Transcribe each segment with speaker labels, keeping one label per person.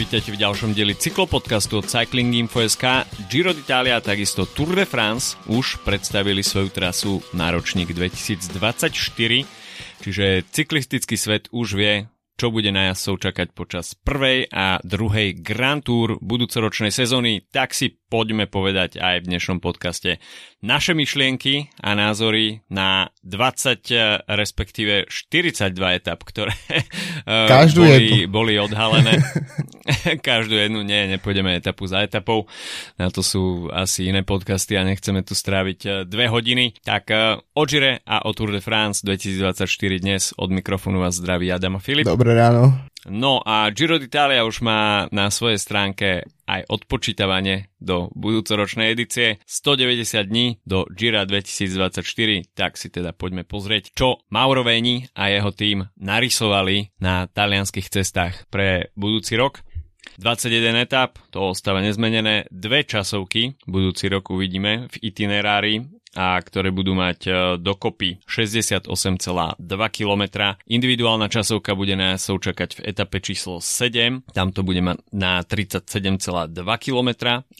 Speaker 1: vítajte v ďalšom dieli cyklopodcastu od Cycling Info.sk. Giro d'Italia a takisto Tour de France už predstavili svoju trasu na ročník 2024, čiže cyklistický svet už vie, čo bude na jazdcov čakať počas prvej a druhej Grand Tour budúcoročnej sezóny, tak si poďme povedať aj v dnešnom podcaste naše myšlienky a názory na 20 respektíve 42 etap, ktoré eh, Každú boli, boli odhalené. Každú jednu, nie, nepôjdeme etapu za etapou. Na to sú asi iné podcasty a nechceme tu stráviť eh, dve hodiny. Tak eh, o Gire a o Tour de France 2024 dnes od mikrofónu vás zdraví Adam a Filip.
Speaker 2: Dobre ráno.
Speaker 1: No a Giro d'Italia už má na svojej stránke aj odpočítavanie do budúcoročnej edície. 190 dní do Gira 2024, tak si teda poďme pozrieť, čo Mauro Veni a jeho tým narysovali na talianských cestách pre budúci rok. 21 etap, to ostáva nezmenené, dve časovky budúci rok uvidíme v itinerári a ktoré budú mať e, dokopy 68,2 km. Individuálna časovka bude jazdcov čakať v etape číslo 7, tam to bude mať na 37,2 km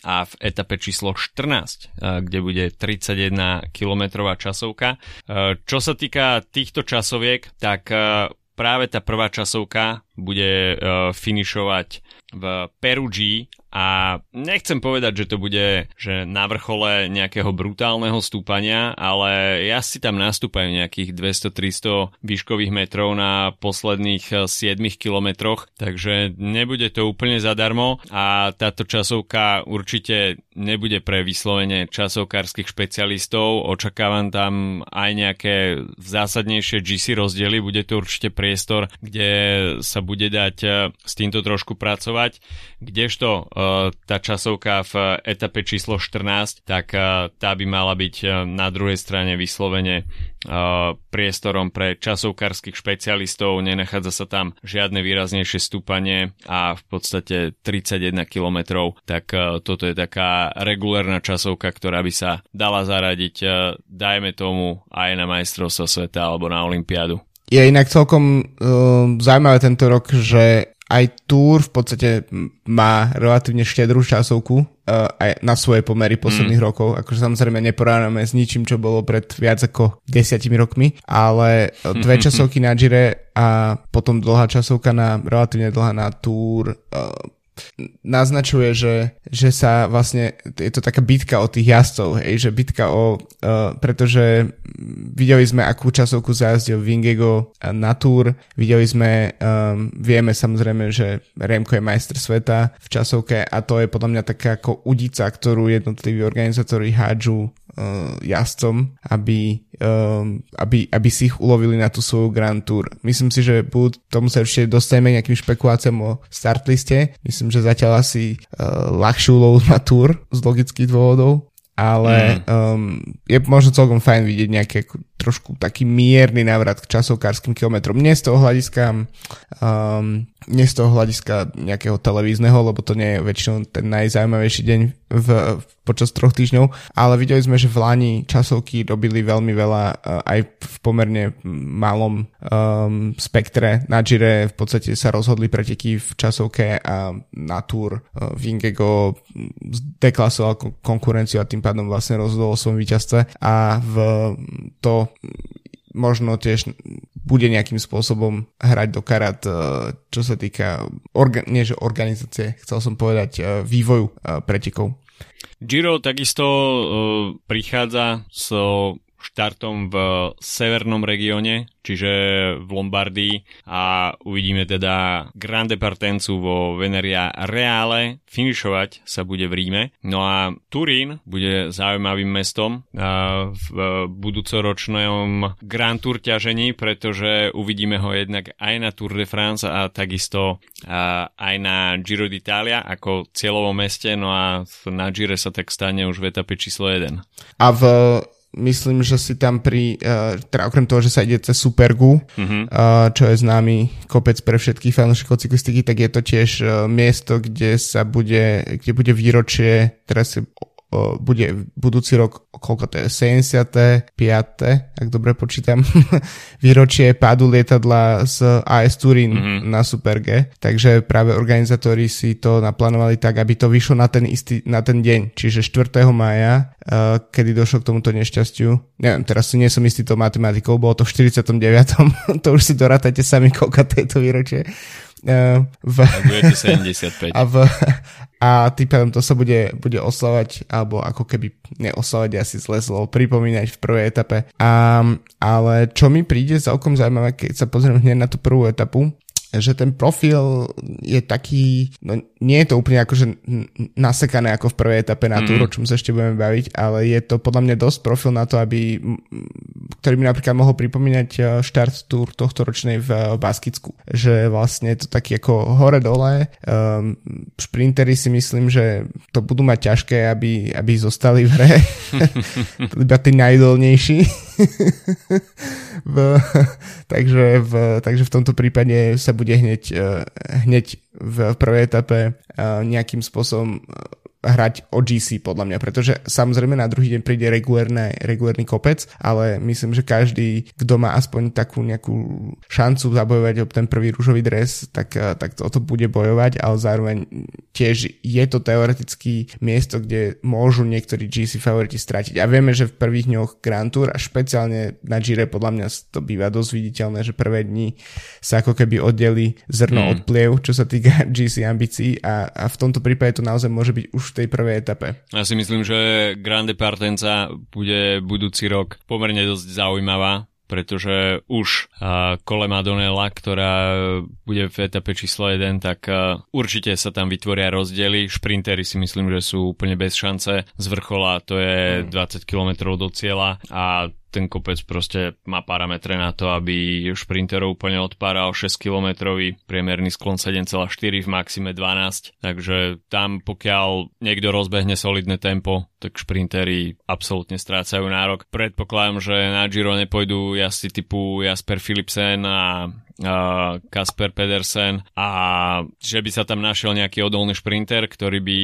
Speaker 1: a v etape číslo 14, e, kde bude 31 km časovka. E, čo sa týka týchto časoviek, tak práve tá prvá časovka bude finišovať v Perugi a nechcem povedať, že to bude že na vrchole nejakého brutálneho stúpania, ale ja si tam nastúpajú nejakých 200-300 výškových metrov na posledných 7 eh, kilometroch, takže nebude to úplne zadarmo a táto časovka určite nebude pre vyslovene časovkárskych špecialistov. Očakávam tam aj nejaké zásadnejšie GC rozdiely, bude to určite priestor, kde sa bude dať eh, s týmto trošku pracovať, kdežto eh, tá časovka v etape číslo 14, tak eh, tá by mala byť eh, na druhej strane vyslovene priestorom pre časovkárskych špecialistov, nenachádza sa tam žiadne výraznejšie stúpanie a v podstate 31 km, tak toto je taká regulárna časovka, ktorá by sa dala zaradiť, dajme tomu, aj na majstrovstvo sveta alebo na Olympiádu.
Speaker 2: Je inak celkom uh, zaujímavé tento rok, že aj Tour v podstate má relatívne štedrú časovku uh, aj na svoje pomery posledných mm. rokov. Akože samozrejme neporávame s ničím, čo bolo pred viac ako desiatimi rokmi, ale dve časovky na Gire a potom dlhá časovka na relatívne dlhá na Tour uh, naznačuje, že, že sa vlastne, je to taká bitka o tých jazdcov, hej, že bitka o, uh, pretože videli sme, akú časovku zajazdil Vingego na Tour, videli sme, um, vieme samozrejme, že Remko je majster sveta v časovke a to je podľa mňa taká ako udica, ktorú jednotliví organizátori hádžu jazdcom, aby, um, aby, aby si ich ulovili na tú svoju Grand Tour. Myslím si, že budú tomu sa ešte dostaneme nejakým špekuláciám o startliste. Myslím, že zatiaľ asi uh, ľahšiu ulovu na Tour z logických dôvodov, ale mm. um, je možno celkom fajn vidieť nejaký trošku taký mierny návrat k časovkárskym kilometrom. Nie z toho hľadiska um, nie z toho hľadiska nejakého televízneho, lebo to nie je väčšinou ten najzaujímavejší deň v, počas troch týždňov, ale videli sme, že v Lani časovky robili veľmi veľa uh, aj v pomerne malom um, spektre. Na Gire v podstate sa rozhodli preteky v časovke a na Tour uh, Vingego deklasoval konkurenciu a tým pádom vlastne rozhodol o svojom víťazstve a v to možno tiež bude nejakým spôsobom hrať do karat, eh, čo sa týka, orga, nie že organizácie, chcel som povedať eh, vývoju eh, pretekov.
Speaker 1: Giro takisto prichádza so štartom v severnom regióne, čiže v Lombardii a uvidíme teda Grande Partencu vo Veneria Reale. Finišovať sa bude v Ríme. No a Turín bude zaujímavým mestom v budúcoročnom Grand Tour ťažení, pretože uvidíme ho jednak aj na Tour de France a takisto aj na Giro d'Italia ako cieľovom meste, no a na Gire sa tak stane už v etape číslo 1.
Speaker 2: A v myslím, že si tam pri, uh, teda okrem toho, že sa ide cez Supergu, mm-hmm. čo je známy kopec pre všetkých fanúšikov cyklistiky, tak je to tiež uh, miesto, kde sa bude, kde bude výročie, teraz si bude budúci rok, koľko to je, 75. ak dobre počítam, výročie pádu lietadla z AS Turín mm-hmm. na Super G, takže práve organizátori si to naplánovali tak, aby to vyšlo na ten, istý, na ten deň, čiže 4. maja, uh, kedy došlo k tomuto nešťastiu. Neviem, teraz si nie som istý to matematikou, bolo to v 49. to už si dorátajte sami, koľko tejto výročie.
Speaker 1: Uh, v, a 75.
Speaker 2: A, v, a tým pádom to sa bude, bude oslavať, alebo ako keby neoslavať asi zle slovo, pripomínať v prvej etape. A, ale čo mi príde celkom zaujímavé, keď sa pozriem hneď na tú prvú etapu, že ten profil je taký, no nie je to úplne akože nasekané ako v prvej etape na túru, mm. čom sa ešte budeme baviť, ale je to podľa mňa dosť profil na to, aby, ktorý mi napríklad mohol pripomínať e, štart túr tohto ročnej v Baskicku. Že vlastne je to taký ako hore-dole. Um, šprintery si myslím, že to budú mať ťažké, aby, aby zostali v hre. Iba tí najdolnejší. v, takže, v, takže v tomto prípade sa bude hneď, uh, hneď v prvej etape nejakým spôsobom hrať o GC podľa mňa, pretože samozrejme na druhý deň príde regulérne, regulérny kopec, ale myslím, že každý, kto má aspoň takú nejakú šancu zabojovať o ten prvý rúžový dres, tak, eh, tak o to bude bojovať, ale zároveň tiež je to teoreticky miesto, kde môžu niektorí GC favoriti stratiť. A vieme, že v prvých dňoch Grand Tour a špeciálne na Gire podľa mňa to býva dosť viditeľné, že prvé dni sa ako keby oddeli zrno mm. od pliev, čo sa týka GC ambícií a, a v tomto prípade to naozaj môže byť už v tej prvej etape.
Speaker 1: Ja si myslím, že Grande Partenza bude budúci rok pomerne dosť zaujímavá, pretože už uh, kole Madonella, ktorá bude v etape číslo 1, tak uh, určite sa tam vytvoria rozdiely. Šprintery si myslím, že sú úplne bez šance. Z vrchola to je 20 mm. km do cieľa a ten kopec proste má parametre na to, aby šprinterov úplne odpáral 6 km, priemerný sklon 7,4 v maxime 12, takže tam pokiaľ niekto rozbehne solidné tempo, tak šprintery absolútne strácajú nárok. Predpokladám, že na Giro nepôjdu jazdci typu Jasper Philipsen a Kasper Pedersen a že by sa tam našiel nejaký odolný šprinter, ktorý by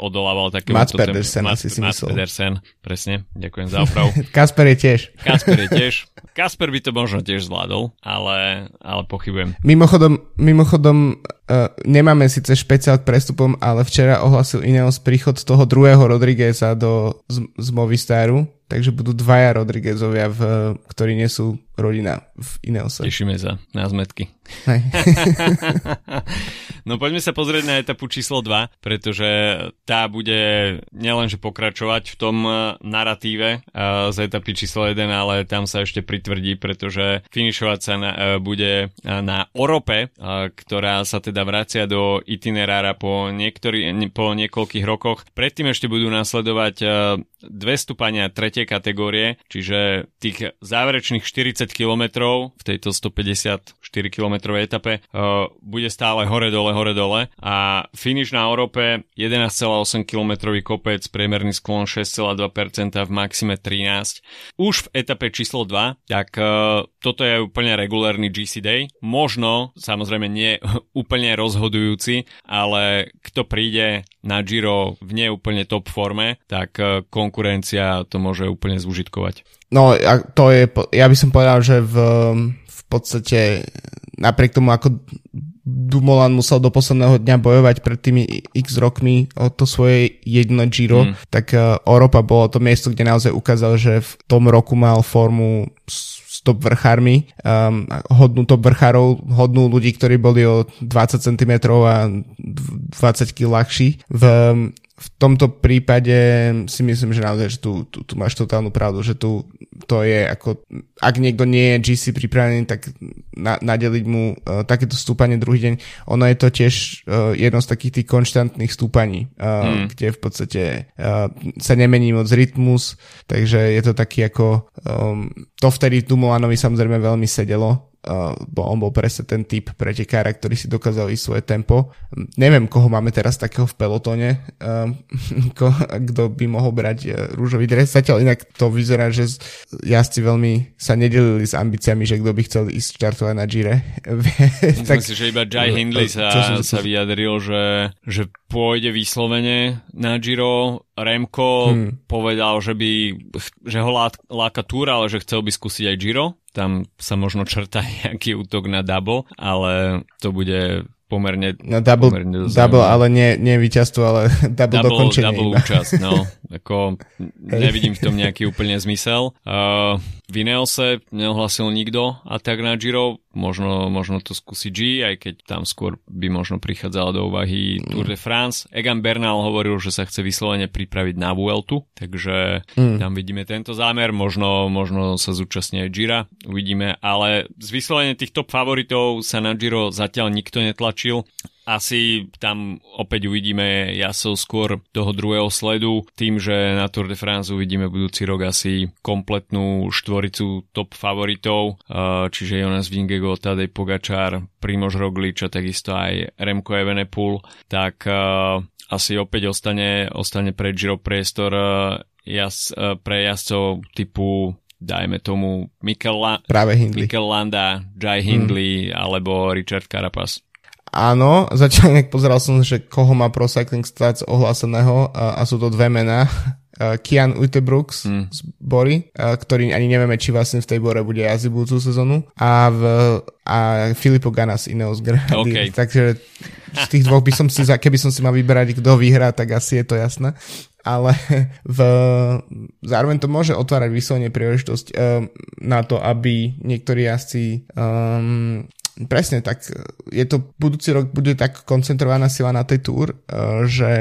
Speaker 1: odolával takému...
Speaker 2: Mats Pedersen, asi si
Speaker 1: Mats Pedersen, presne, ďakujem za opravu.
Speaker 2: Kasper je tiež.
Speaker 1: Kasper je tiež. Kasper by to možno tiež zvládol, ale, ale pochybujem.
Speaker 2: Mimochodom, mimochodom uh, nemáme síce špeciál k prestupom, ale včera ohlasil Ineos príchod toho druhého Rodrigueza do, z, z Movistaru, takže budú dvaja Rodriguezovia, v, ktorí nie sú rodina v Ineose.
Speaker 1: Tešíme sa na zmetky. no poďme sa pozrieť na etapu číslo 2, pretože tá bude nielenže pokračovať v tom eh, naratíve uh, z etapy číslo 1, ale tam sa ešte pritvrdí, pretože finišovať sa na, uh, bude na Orope, ktorá sa teda vracia do itinerára po, niektorý, po niekoľkých rokoch. Predtým ešte budú nasledovať dve stupania tretej kategórie, čiže tých záverečných 40 km v tejto 154 km etape uh, bude stále hore-dole, hore-dole a finish na Európe 11,8 km kopec, priemerný sklon 6,2% v maxime 13. Už v etape číslo 2, tak uh, toto je úplne regulárny GC Day. Možno, samozrejme nie úplne rozhodujúci, ale kto príde na Giro v neúplne top forme, tak uh, konkurencia to môže úplne zúžitkovať.
Speaker 2: No, to je, ja by som povedal, že v, v podstate napriek tomu, ako Dumoulin musel do posledného dňa bojovať pred tými x rokmi o to svoje jedno Giro, mm. tak uh, Europa bolo to miesto, kde naozaj ukázal, že v tom roku mal formu s top vrchármi, um, hodnú top vrchárov, hodnú ľudí, ktorí boli o 20 cm a 20 kg ľahší. V, v tomto prípade si myslím, že naozaj, že tu, tu, tu máš totálnu pravdu, že tu to je ako, ak niekto nie je GC pripravený, tak na, nadeliť mu uh, takéto stúpanie druhý deň. Ono je to tiež uh, jedno z takých tých konštantných stúpaní, uh, mm. kde v podstate uh, sa nemení moc rytmus, takže je to taký ako, um, to vtedy Dumolanovi samozrejme veľmi sedelo, uh, bo on bol presne ten typ pretekára, ktorý si dokázal ísť svoje tempo. Neviem, koho máme teraz takého v pelotone, uh, kto by mohol brať uh, rúžový dres. Zatiaľ inak to vyzerá, že jazdci veľmi sa nedelili s ambíciami, že kto by chcel ísť štartovať na Gire.
Speaker 1: tak, si, že iba Jai Hindley sa, sa vyjadril, že, že pôjde vyslovene na Giro. Remko hmm. povedal, že by že ho láka túra, ale že chcel by skúsiť aj Giro. Tam sa možno črta nejaký útok na double, ale to bude pomerne...
Speaker 2: No double, pomerne double ale nie, nie víťazstvo, ale double, double dokončenie.
Speaker 1: Double účasť, no. Ako, nevidím v tom nejaký úplne zmysel. Uh, v Ineose neohlasil nikto a tak na Giro. Možno, možno to skúsi G, aj keď tam skôr by možno prichádzala do úvahy Tour de France. Egan Bernal hovoril, že sa chce vyslovene pripraviť na Vueltu, takže mm. tam vidíme tento zámer. Možno, možno sa zúčastní aj Gira, uvidíme. Ale z vyslovene tých top favoritov sa na Giro zatiaľ nikto netlačil asi tam opäť uvidíme jasov skôr toho druhého sledu, tým, že na Tour de France uvidíme budúci rok asi kompletnú štvoricu top favoritov, eh, čiže Jonas Vingego, Tadej Pogačár, Primož Roglič a takisto aj Remco Evenepoel, tak eh, asi opäť ostane, ostane pre Giro priestor eh, jas, pre jazdcov typu dajme tomu Mikel, La-
Speaker 2: Práve Hindley.
Speaker 1: Mikel Landa, Jai Hindley mm. alebo Richard Carapaz.
Speaker 2: Áno, zatiaľ nejak pozeral som, že koho má Pro Cycling Stats ohláseného a, a sú to dve mená. Kian Utebrooks mm. z Bory, ktorý ani nevieme, či vlastne v tej Bore bude jazdiť budúcu sezónu a, v, a Filippo Ganas Ineos Grady. Okay. Takže z tých dvoch by som si, keby som si mal vyberať, kto vyhrá, tak asi je to jasné. Ale v, zároveň to môže otvárať vyslovene príležitosť um, na to, aby niektorí jazdci um, presne tak. Je to, budúci rok bude tak koncentrovaná sila na tej túr, eh, že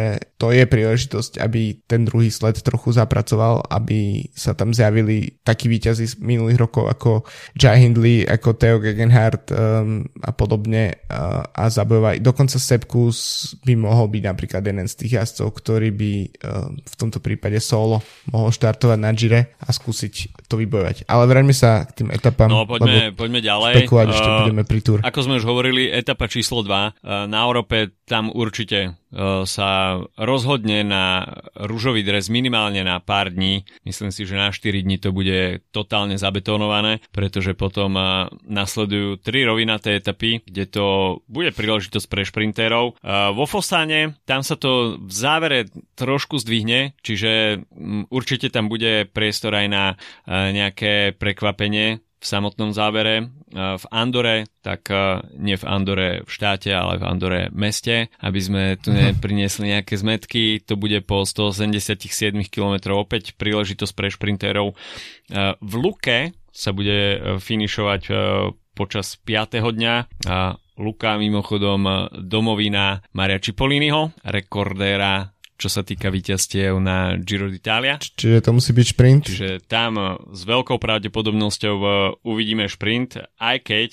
Speaker 2: to je príležitosť, aby ten druhý sled trochu zapracoval, aby sa tam zjavili takí výťazí z minulých rokov ako Jai Hindley, ako Theo Gegenhardt um, a podobne uh, a zabojovať. Dokonca Sepkus by mohol byť napríklad jeden z tých jazdcov, ktorý by uh, v tomto prípade solo mohol štartovať na Gire a skúsiť to vybojovať. Ale vráťme sa k tým etapám.
Speaker 1: No poďme, poďme ďalej.
Speaker 2: Špekulovať uh, ešte budeme pri túr.
Speaker 1: Ako sme už hovorili, etapa číslo 2. Uh, na Európe tam určite uh, sa rozhodne na rúžový dres minimálne na pár dní. Myslím si, že na 4 dní to bude totálne zabetonované, pretože potom uh, nasledujú tri rovinaté etapy, kde to bude príležitosť pre šprinterov. Vo Fosáne tam sa to v závere trošku zdvihne, čiže určite tam bude priestor aj na nejaké prekvapenie v samotnom závere v Andore, tak nie v Andore v štáte, ale v Andore meste, aby sme tu nepriniesli nejaké zmetky. To bude po 187 km opäť príležitosť pre šprinterov. V Luke sa bude e, finišovať e, počas 5. dňa a Luka mimochodom domovina Maria Cipolliniho, rekordéra čo sa týka víťazstiev na Giro d'Italia.
Speaker 2: Čiže to musí byť šprint?
Speaker 1: Čiže tam s veľkou pravdepodobnosťou e, uvidíme šprint, aj keď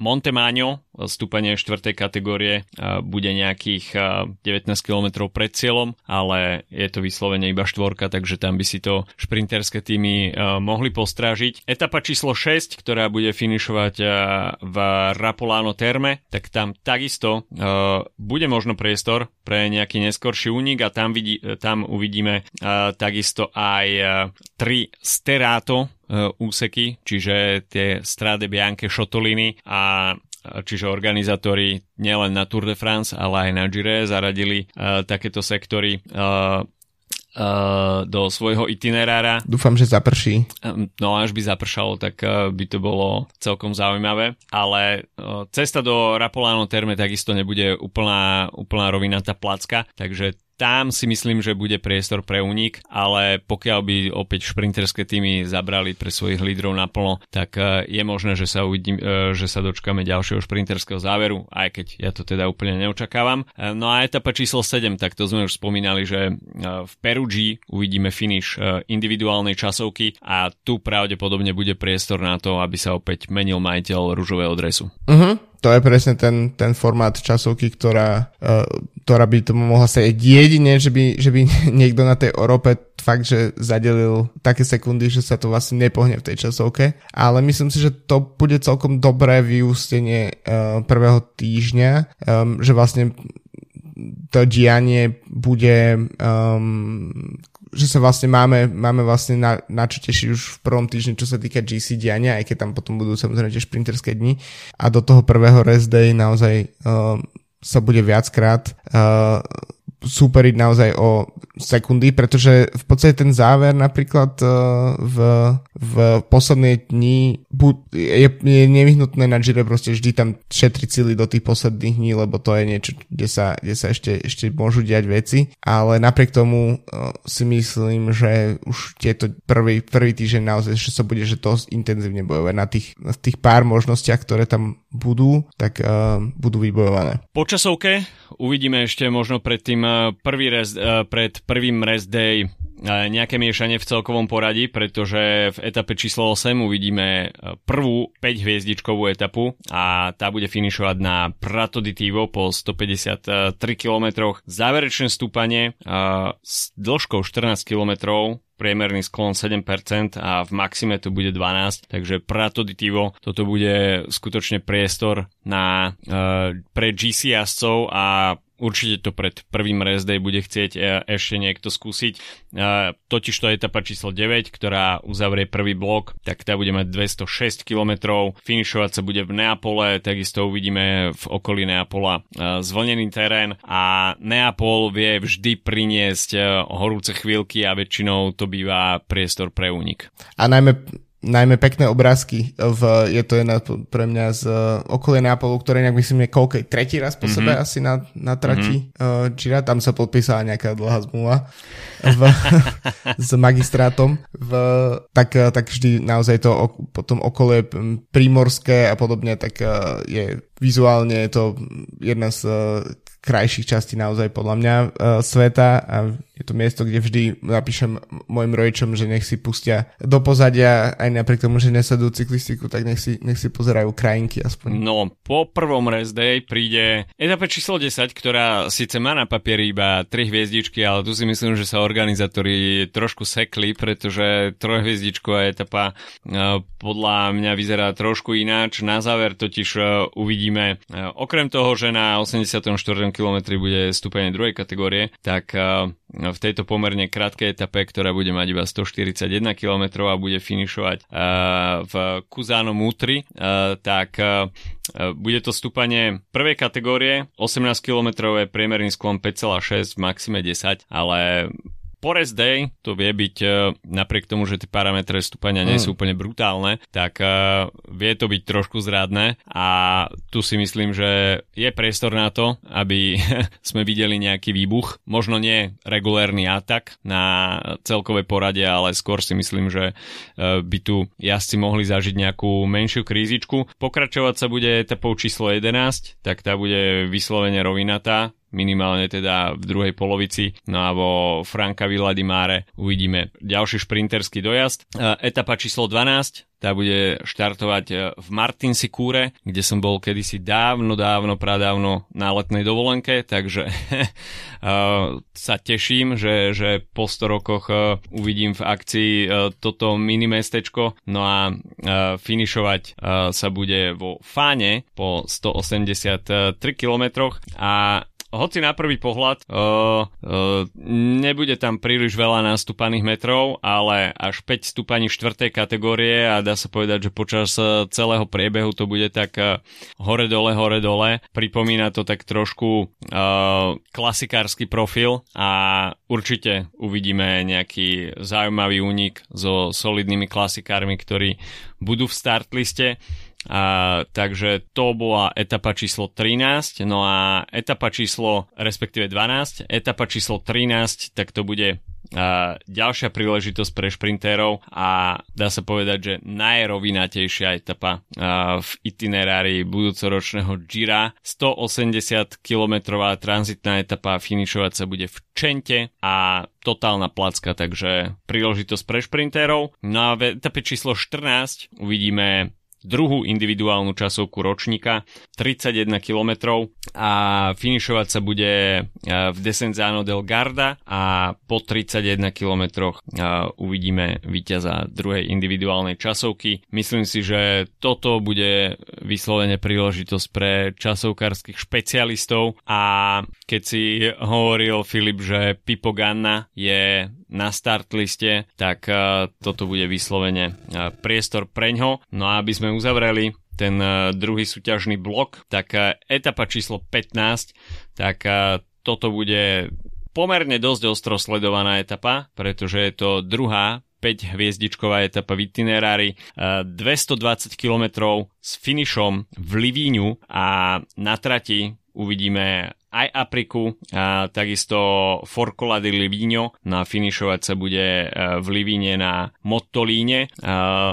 Speaker 1: Montemagno, stúpanie 4. kategórie, bude nejakých 19 km pred cieľom, ale je to vyslovene iba štvorka, takže tam by si to šprinterské týmy mohli postrážiť. Etapa číslo 6, ktorá bude finišovať v Rapolano Terme, tak tam takisto bude možno priestor pre nejaký neskorší únik a tam, vidí, tam uvidíme takisto aj tri Sterato E, úseky, čiže tie Strade Bianche Šotoliny a čiže organizátori nielen na Tour de France, ale aj na Gire zaradili uh, takéto sektory uh, uh, do svojho itinerára.
Speaker 2: Dúfam, že zaprší.
Speaker 1: No až by zapršalo, tak by to bolo celkom zaujímavé. Ale uh, cesta do Rapolano Terme takisto nebude úplná, úplná rovinatá placka, takže tam si myslím, že bude priestor pre únik, ale pokiaľ by opäť šprinterské týmy zabrali pre svojich lídrov naplno, tak e, je možné, že sa, uvidím, e, že sa dočkame ďalšieho šprinterského záveru, aj keď ja to teda úplne neočakávam. E, no a etapa číslo 7, tak to sme už spomínali, že v Perugi uvidíme finish individuálnej časovky a tu pravdepodobne bude priestor na to, aby sa opäť menil majiteľ rúžového dresu.
Speaker 2: Uh-huh to je presne ten, ten formát časovky, ktorá, uh, ktorá by to mohla sa jedine, že by, že by niekto na tej Európe fakt, že zadelil také sekundy, že sa to vlastne nepohne v tej časovke, ale myslím si, že to bude celkom dobré vyústenie uh, prvého týždňa, um, že vlastne to dianie bude um, že sa vlastne máme, máme vlastne na, na čo tešiť už v prvom týždni, čo sa týka GC diania, aj keď tam potom budú samozrejme tie šprinterské dni. A do toho prvého rest day naozaj um, sa bude viackrát uh, súperiť naozaj o sekundy, pretože v podstate ten záver napríklad uh, v, v poslednej dni je, je nevyhnutné na Gire proste vždy tam šetriť sily do tých posledných dní, lebo to je niečo, kde sa, kde sa ešte, ešte môžu diať veci, ale napriek tomu uh, si myslím, že už tieto prvý, prvý týždeň naozaj, že sa bude že dosť intenzívne bojovať na tých, na tých pár možnostiach, ktoré tam budú, tak uh, budú vybojované.
Speaker 1: Po časovke uvidíme ešte možno pred tým uh, prvý rest, uh, pred prvým rest day nejaké miešanie v celkovom poradí, pretože v etape číslo 8 uvidíme prvú 5 hviezdičkovú etapu a tá bude finišovať na Pratoditivo po 153 km. Záverečné stúpanie uh, s dĺžkou 14 km priemerný sklon 7% a v maxime to bude 12, takže pratoditivo toto bude skutočne priestor na, uh, pre GC jazdcov a Určite to pred prvým rest day bude chcieť e, ešte niekto skúsiť. E, totiž to je etapa číslo 9, ktorá uzavrie prvý blok, tak tá bude mať 206 km. Finišovať sa bude v Neapole, takisto uvidíme v okolí Neapola e, zvlnený terén a Neapol vie vždy priniesť horúce chvíľky a väčšinou to býva priestor pre únik.
Speaker 2: A najmä najmä pekné obrázky. V, je to jedna pre mňa z uh, okolie Neapolu, ktoré nejak myslím je koľkej tretí raz po mm-hmm. sebe asi na, na trati mm-hmm. uh, Gira. Tam sa podpísala nejaká dlhá zmluva v, s magistrátom. V, tak, uh, tak vždy naozaj to potom okolie prímorské a podobne, tak uh, je vizuálne je to jedna z uh, krajších častí naozaj podľa mňa uh, sveta a je to miesto, kde vždy napíšem mojim rodičom, že nech si pustia do pozadia, aj napriek tomu, že nesadujú cyklistiku, tak nech si, nech si pozerajú krajinky aspoň.
Speaker 1: No, po prvom rest day príde etapa číslo 10, ktorá síce má na papieri iba 3 hviezdičky, ale tu si myslím, že sa organizátori trošku sekli, pretože trojhviezdičková etapa uh, podľa mňa vyzerá trošku ináč. Na záver totiž uh, uvidíme, uh, okrem toho, že na 84 km bude stúpenie druhej kategórie, tak uh, v tejto pomerne krátkej etape, ktorá bude mať iba 141 km a bude finišovať uh, v Kuzano Mutri, uh, tak bude to stúpanie prvej kategórie, 18 km priemerný sklon 5,6, v maxime 10, ale po rest day to vie byť, e, napriek tomu, že tie parametre stúpania nie sú mm. úplne brutálne, tak uh, vie to byť trošku zradné a tu si myslím, že je priestor na to, aby sme videli nejaký výbuch. Možno nie regulérny atak na celkové porade, ale skôr si myslím, že uh, by tu jazdci mohli zažiť nejakú menšiu krízičku. Pokračovať sa bude etapou číslo 11, tak tá bude vyslovene rovinatá minimálne teda v druhej polovici. No a vo Franka Villa di Mare uvidíme ďalší šprinterský dojazd. E, etapa číslo 12, tá bude štartovať e, v Martinsi Kúre, kde som bol kedysi dávno, dávno, pradávno na letnej dovolenke, takže uh, sa teším, že, že po 100 rokoch uvidím v akcii toto mini mestečko, no a finišovať sa bude vo Fáne po 183 km a hoci na prvý pohľad uh, uh, nebude tam príliš veľa nastúpaných metrov, ale až 5 stúpaní štvrtej kategórie a dá sa povedať, že počas celého priebehu to bude tak uh, hore-dole, hore-dole. Pripomína to tak trošku uh, klasikársky profil a určite uvidíme nejaký zaujímavý únik so solidnými klasikármi, ktorí budú v startliste. A, takže to bola etapa číslo 13, no a etapa číslo, respektíve 12, etapa číslo 13, tak to bude a ďalšia príležitosť pre šprintérov a dá sa povedať, že najrovinatejšia etapa v itinerári budúcoročného Gira. 180 km tranzitná etapa finišovať sa bude v Čente a totálna placka, takže príležitosť pre šprintérov. No a v etape číslo 14 uvidíme druhú individuálnu časovku ročníka 31 km a finišovať sa bude e, v Desenzano del Garda a po 31 km e, uvidíme víťaza druhej individuálnej časovky. Myslím si, že toto bude vyslovene príležitosť pre časovkárskych špecialistov a keď si hovoril Filip, že Pipo Ganna je na start liste, tak uh, toto bude vyslovene uh, priestor preňho. No a aby sme uzavreli ten uh, druhý súťažný blok, tak etapa číslo 15, tak toto bude pomerne dosť ostro sledovaná etapa, pretože je to druhá 5 hviezdičková etapa v itinerári, 220 km s finišom v Livíňu a na trati uvidíme aj Apriku, a takisto Forcola di Livigno, no finišovať sa bude e, v Livíne na Mottolíne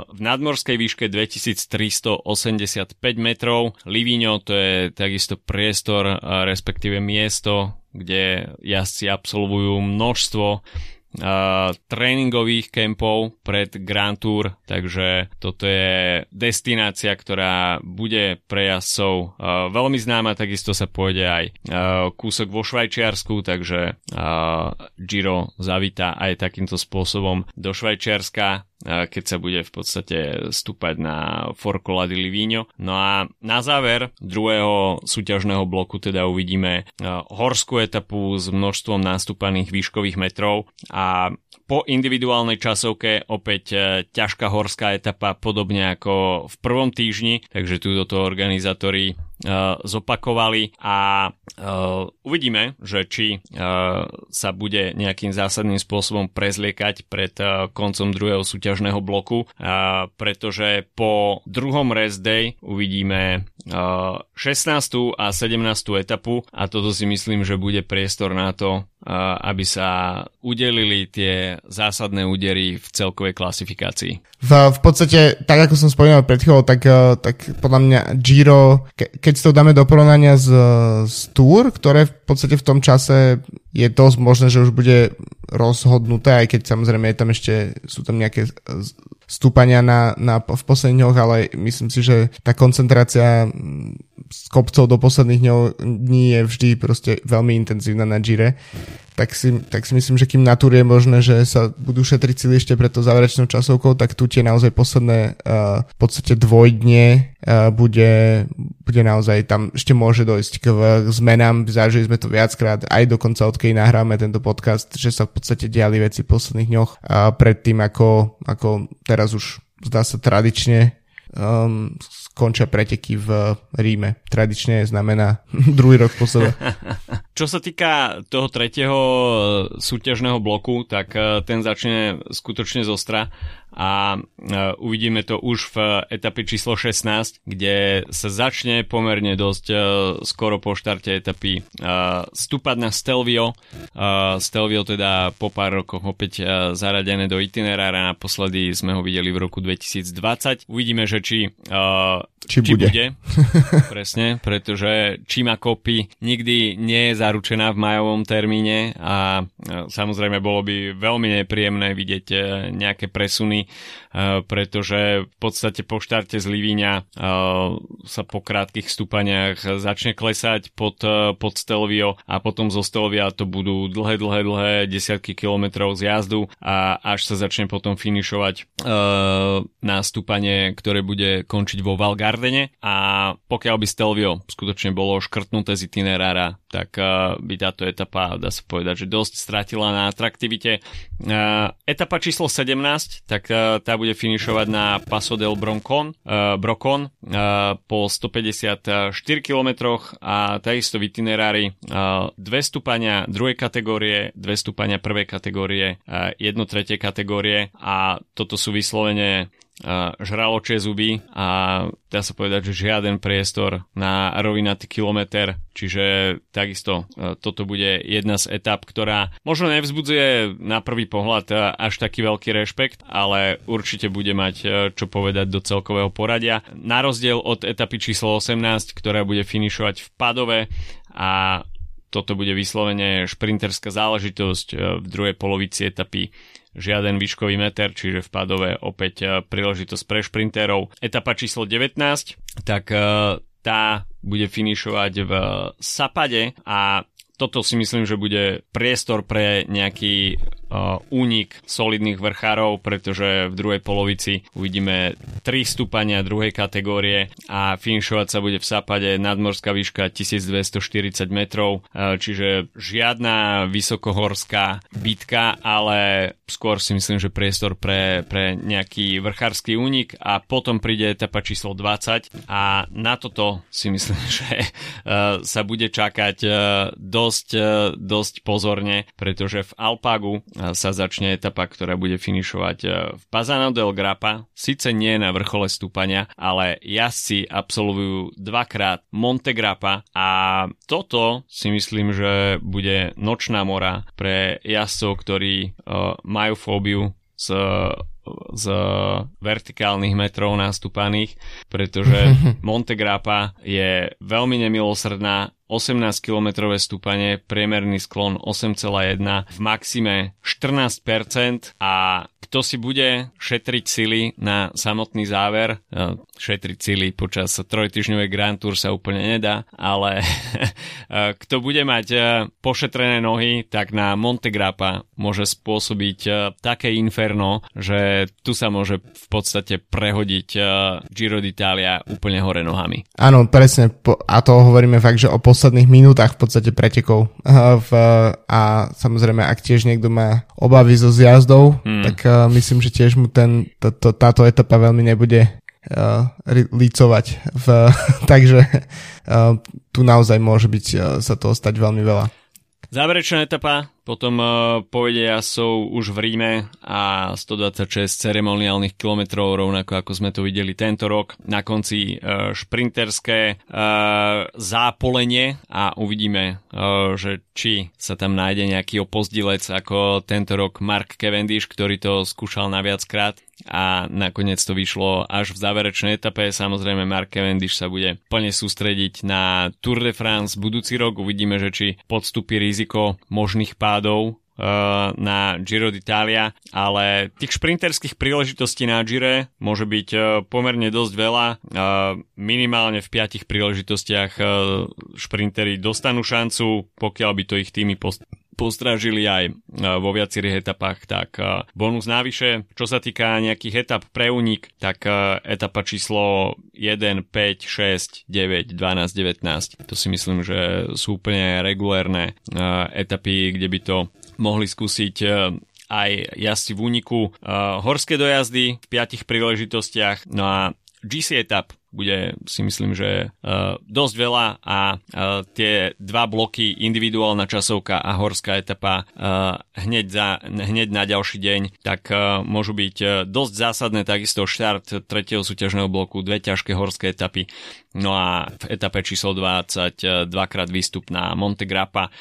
Speaker 1: v nadmorskej výške 2385 metrov. Livigno to je takisto priestor, respektíve miesto, kde jazdci absolvujú množstvo uh, tréningových kempov pred Grand Tour, takže toto je destinácia, ktorá bude pre jazdcov veľmi známa, takisto sa pôjde aj kúsok vo Švajčiarsku, takže Giro zavítá aj takýmto spôsobom do Švajčiarska keď sa bude v podstate stúpať na Forcola di Livigno. No a na záver druhého súťažného bloku teda uvidíme horskú etapu s množstvom nástupaných výškových metrov a po individuálnej časovke opäť e, ťažká horská etapa podobne ako v prvom týždni, takže tu to organizátori uh, zopakovali. A uh, uvidíme, že či uh, sa bude nejakým zásadným spôsobom prezliekať pred uh, koncom druhého súťažného bloku, pretože po druhom rest day uvidíme uh, 16. a 17. etapu a toto si myslím, že bude priestor na to, aby sa udelili tie zásadné údery v celkovej klasifikácii.
Speaker 2: V, v podstate, tak ako som spomínal pred chvíľou, tak, tak podľa mňa Giro, ke, keď to dáme do porovnania z, z Tour, ktoré v podstate v tom čase je dosť možné, že už bude rozhodnuté, aj keď samozrejme je tam ešte, sú tam nejaké stúpania na, na, v posledných dňoch, ale myslím si, že tá koncentrácia z kopcov do posledných dní je vždy proste veľmi intenzívna na Gire tak si, tak si myslím, že kým na je možné, že sa budú šetriť sily ešte pred to záverečnou časovkou, tak tu tie naozaj posledné uh, v podstate dvojdne uh, bude, bude naozaj tam ešte môže dojsť k, k zmenám. Zažili sme to viackrát, aj dokonca odkedy nahráme tento podcast, že sa v podstate diali veci v posledných dňoch uh, pred tým, ako, ako teraz už zdá sa tradične um, skončia preteky v Ríme. Tradične znamená druhý rok po sebe.
Speaker 1: Čo sa týka toho tretieho súťažného bloku, tak uh, ten začne skutočne zostra a e, uvidíme to už v etape číslo 16, kde sa začne pomerne dosť e, skoro po štarte etapy e, stúpať na Stelvio. Stelvio teda po pár rokoch opäť zaradené do itinerára, naposledy sme ho videli v roku 2020. Uvidíme, že či
Speaker 2: či, či bude. bude.
Speaker 1: Presne, pretože či má kopy nikdy nie je zaručená v majovom termíne a samozrejme bolo by veľmi nepríjemné vidieť nejaké presuny Eh, pretože v podstate po štarte z Livíňa sa po krátkých stúpaniach začne klesať pod, pod Stelvio a potom zo Stelvia to budú dlhé, dlhé, dlhé desiatky kilometrov z jazdu a až sa začne potom finišovať na stúpanie, ktoré bude končiť vo Valgardene a pokiaľ by Stelvio skutočne bolo škrtnuté z itinerára, tak by táto etapa, dá sa povedať, že dosť stratila na atraktivite. Etapa číslo 17, tak tá bude finišovať na Paso del Broncon, Brocon po 154 km a takisto v itinerári dve stúpania druhej kategórie, dve stúpania prvej kategórie, jedno tretie kategórie a toto sú vyslovene žraločie zuby a dá sa povedať, že žiaden priestor na rovinatý kilometr, čiže takisto e, toto bude jedna z etap, ktorá možno nevzbudzuje na prvý pohľad e, až taký veľký rešpekt, ale určite bude mať e, čo povedať do celkového poradia. Na rozdiel od etapy číslo 18, ktorá bude finišovať v Padove a toto bude vyslovene šprinterská záležitosť v druhej polovici etapy žiaden výškový meter, čiže v Padove opäť príležitosť pre šprinterov. Etapa číslo 19, tak tá bude finišovať v Sapade a toto si myslím, že bude priestor pre nejaký únik solidných vrchárov, pretože v druhej polovici uvidíme 3 stúpania druhej kategórie a finišovať sa bude v Sápade nadmorská výška 1240 metrov, uh, čiže žiadna vysokohorská bitka, ale skôr si myslím, že priestor pre, pre nejaký vrchársky únik. A potom príde etapa číslo 20 a na toto si myslím, že uh, sa bude čakať dosť, dosť pozorne, pretože v Alpagu sa začne etapa, ktorá bude finišovať e, v Pazano del Grappa. Sice nie na vrchole stúpania, ale jazdci absolvujú dvakrát Monte Grappa a toto si myslím, že bude nočná mora pre jazdcov, ktorí uh, majú fóbiu z z vertikálnych metrov nastúpaných, pretože Monte Grappa je veľmi nemilosrdná 18-kilometrové stúpanie, priemerný sklon 8,1, v maxime 14% a kto si bude šetriť sily na samotný záver, e, šetriť sily počas trojtyžňovej Grand Tour sa úplne nedá, ale e, kto bude mať e, pošetrené nohy, tak na Monte Grappa môže spôsobiť také inferno, že tu sa môže v podstate prehodiť Giro d'Italia úplne hore nohami.
Speaker 2: Áno, presne, a to hovoríme fakt, že o posledných minútach v podstate pretekov. V, a samozrejme, ak tiež niekto má obavy so zjazdou, hmm. tak uh, myslím, že tiež mu ten, to, to, táto etapa veľmi nebude uh, lícovať. V, takže uh, tu naozaj môže byť uh, sa toho stať veľmi veľa.
Speaker 1: Záverečná etapa potom uh, povede jasov už v Ríme a 126 ceremoniálnych kilometrov, rovnako ako sme to videli tento rok. Na konci uh, šprinterské uh, zápolenie a uvidíme, že či sa tam nájde nejaký opozdilec ako tento rok Mark Cavendish, ktorý to skúšal na viackrát a nakoniec to vyšlo až v záverečnej etape. Samozrejme Mark Cavendish sa bude plne sústrediť na Tour de France budúci rok. Uvidíme, že či podstupí riziko možných pádov uh, na Giro d'Italia, ale tých šprinterských príležitostí na Gire môže byť uh, pomerne dosť veľa. Uh, minimálne v piatich príležitostiach šprinteri dostanú šancu, pokiaľ by to ich týmy post- postrážili aj vo viacerých etapách, tak bonus návyše. Čo sa týka nejakých etap pre únik, tak etapa číslo 1, 5, 6, 9, 12, 19. To si myslím, že sú úplne regulérne etapy, kde by to mohli skúsiť aj jazdci v úniku. Horské dojazdy v piatich príležitostiach, no a GC etap bude si myslím, že uh, dosť veľa a uh, tie dva bloky, individuálna časovka a horská etapa uh, hneď, za, hneď na ďalší deň, tak uh, môžu byť uh, dosť zásadné takisto štart tretieho súťažného bloku, dve ťažké horské etapy, no a v etape číslo 20 uh, dvakrát výstup na Monte Grappa.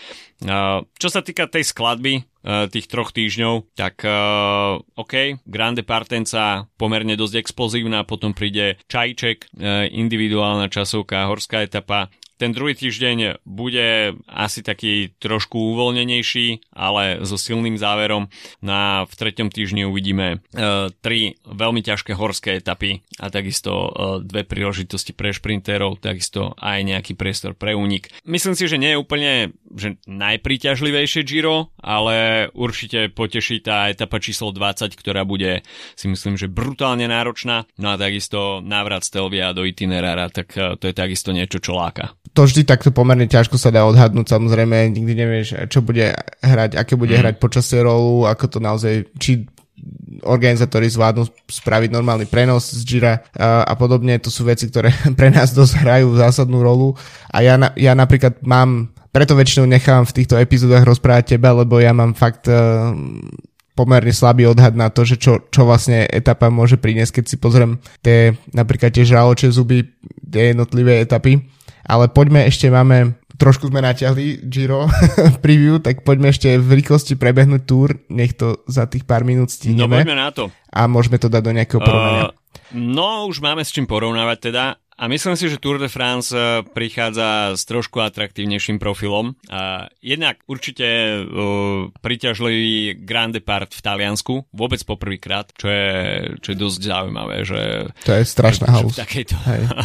Speaker 1: Čo sa týka tej skladby, tých troch týždňov, tak uh, OK, Grande Partenca pomerne dosť explozívna, potom príde Čajček, individuálna časovka, horská etapa, ten druhý týždeň bude asi taký trošku uvoľnenejší, ale so silným záverom. Na v treťom týždni uvidíme uh, tri veľmi ťažké horské etapy a takisto uh, dve príležitosti pre šprintérov, takisto aj nejaký priestor pre únik. Myslím si, že nie je úplne že najpríťažlivejšie Giro, ale určite poteší tá etapa číslo 20, ktorá bude si myslím, že brutálne náročná. No a takisto návrat Stelvia do itinerára, tak uh, to je takisto niečo, čo láka
Speaker 2: to vždy takto pomerne ťažko sa dá odhadnúť, samozrejme, nikdy nevieš, čo bude hrať, aké bude mm. hrať počasie rolu, ako to naozaj, či organizátori zvládnu spraviť normálny prenos z Jira a, a podobne. To sú veci, ktoré pre nás dosť hrajú zásadnú rolu. A ja, na, ja napríklad mám, preto väčšinou nechám v týchto epizódach rozprávať teba, lebo ja mám fakt uh, pomerne slabý odhad na to, že čo, čo vlastne etapa môže priniesť, keď si pozriem tie napríklad tie žraloče zuby, tie jednotlivé etapy ale poďme ešte, máme, trošku sme natiahli Giro preview, tak poďme ešte v rýchlosti prebehnúť túr, nech to za tých pár minút stihneme.
Speaker 1: No poďme na to.
Speaker 2: A môžeme to dať do nejakého porovnania. Uh,
Speaker 1: no, už máme s čím porovnávať teda a myslím si, že Tour de France prichádza s trošku atraktívnejším profilom. Uh, jednak určite uh, priťažlivý Grand Depart v Taliansku, vôbec poprvýkrát, čo je, čo je dosť zaujímavé, že...
Speaker 2: To je strašná halus.
Speaker 1: V takejto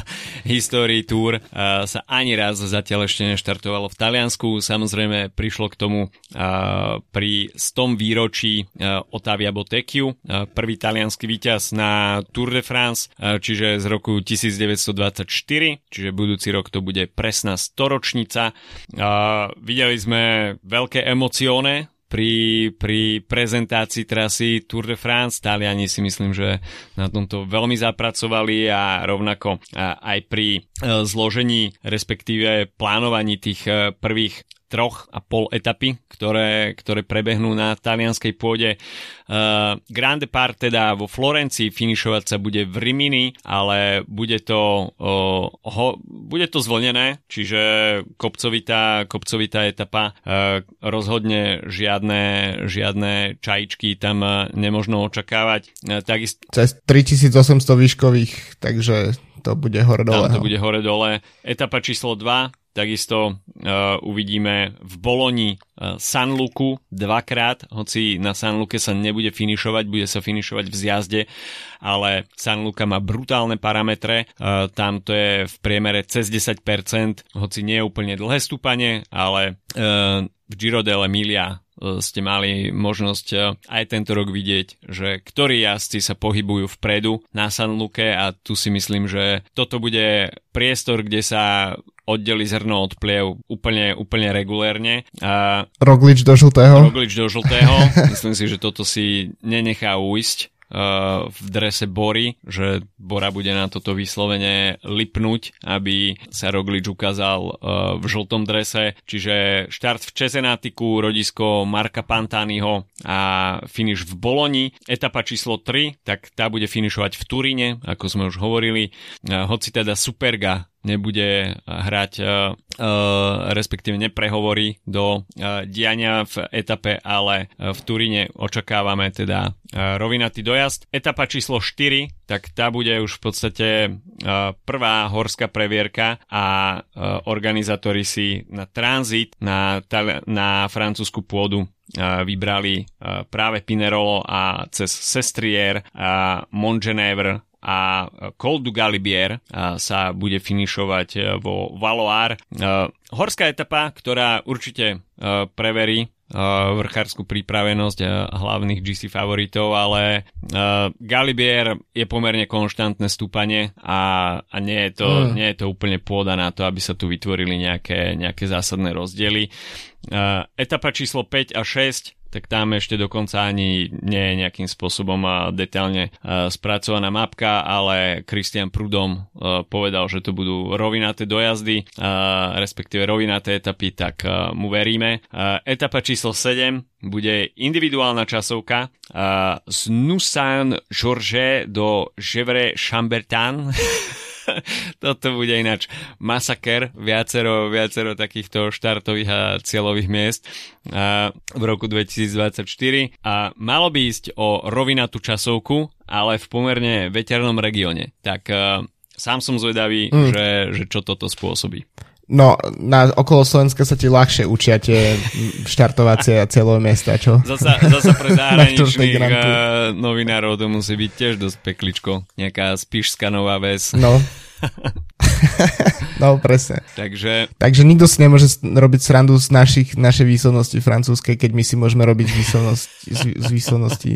Speaker 1: histórii Tour uh, sa ani raz zatiaľ ešte neštartovalo v Taliansku. Samozrejme prišlo k tomu uh, pri 100 výročí uh, Otavia Botekiu, uh, prvý talianský víťaz na Tour de France, uh, čiže z roku 1924, čiže budúci rok to bude presná storočnica. Uh, videli sme veľké emocióne pri, pri prezentácii trasy Tour de France. Taliani si myslím, že na tomto veľmi zapracovali a rovnako aj pri e, zložení, respektíve plánovaní tých e, prvých troch a pol etapy, ktoré, ktoré prebehnú na talianskej pôde. Uh, Grande Part teda vo Florencii finišovať sa bude v Rimini, ale bude to, uh, ho, bude to zvlnené, čiže kopcovitá, kopcovitá etapa. Uh, rozhodne žiadne, žiadne čajičky tam uh, nemožno očakávať. Uh, takisto...
Speaker 2: Cez 3800 výškových, takže to bude hore-dole.
Speaker 1: Tam to bude hore-dole. Etapa číslo 2, Takisto uh, uvidíme v Boloni uh, San Luku dvakrát, hoci na San Luke sa nebude finišovať, bude sa finišovať v zjazde, ale San Luka má brutálne parametre, uh, tam to je v priemere cez 10%, hoci nie je úplne dlhé stúpanie, ale uh, v Giro dell'Emilia ste mali možnosť aj tento rok vidieť, že ktorí jazdci sa pohybujú vpredu na San Luke a tu si myslím, že toto bude priestor, kde sa oddeli zrno od pliev úplne, úplne regulérne. A
Speaker 2: Roglič do žltého.
Speaker 1: Roglič do žltého. Myslím si, že toto si nenechá uísť v drese Bory, že Bora bude na toto vyslovene lipnúť, aby sa Roglič ukázal v žltom drese. Čiže štart v Čezenátiku, rodisko Marka Pantányho a finish v Boloni. Etapa číslo 3, tak tá bude finišovať v Turíne, ako sme už hovorili. Hoci teda Superga nebude hrať, uh, uh, respektíve neprehovorí do diania v etape, ale v Turíne očakávame teda rovinatý dojazd. Etapa číslo 4, tak tá bude už v podstate prvá horská previerka a organizátori si na tranzit na, na francúzsku pôdu vybrali práve Pinerolo a cez Sestrier a Montgenèvre a Col du Galibier sa bude finišovať e, vo Valoár. E, horská etapa, ktorá určite e, preverí vrchárskú prípravenosť hlavných GC favoritov, ale Galibier je pomerne konštantné stúpanie a, a nie, je to, mm. nie je to úplne pôda na to, aby sa tu vytvorili nejaké, nejaké zásadné rozdiely. Etapa číslo 5 a 6 tak tam ešte dokonca ani nie je nejakým spôsobom detailne spracovaná mapka, ale Christian Prudom povedal, že to budú rovinaté dojazdy, respektíve rovinaté etapy, tak mu veríme. Etapa číslo 7 bude individuálna časovka z Nusan Georges do Gevre Chambertin Toto bude ináč masaker, viacero, viacero takýchto štartových a cieľových miest a v roku 2024 a malo by ísť o rovinatú časovku, ale v pomerne veternom regióne. Tak uh, sám som zvedavý, mm. že, že čo toto spôsobí.
Speaker 2: No, na okolo Slovenska sa ti ľahšie učia tie štartovacie a cieľové miesta, čo?
Speaker 1: Zasa, zasa pre zahraničných uh, novinárov to musí byť tiež dosť pekličko. Nejaká spišská nová vec.
Speaker 2: No. no, presne.
Speaker 1: Takže...
Speaker 2: Takže nikto si nemôže robiť srandu z našich, našej výslednosti francúzskej, keď my si môžeme robiť výslednosti, z, z výslednosti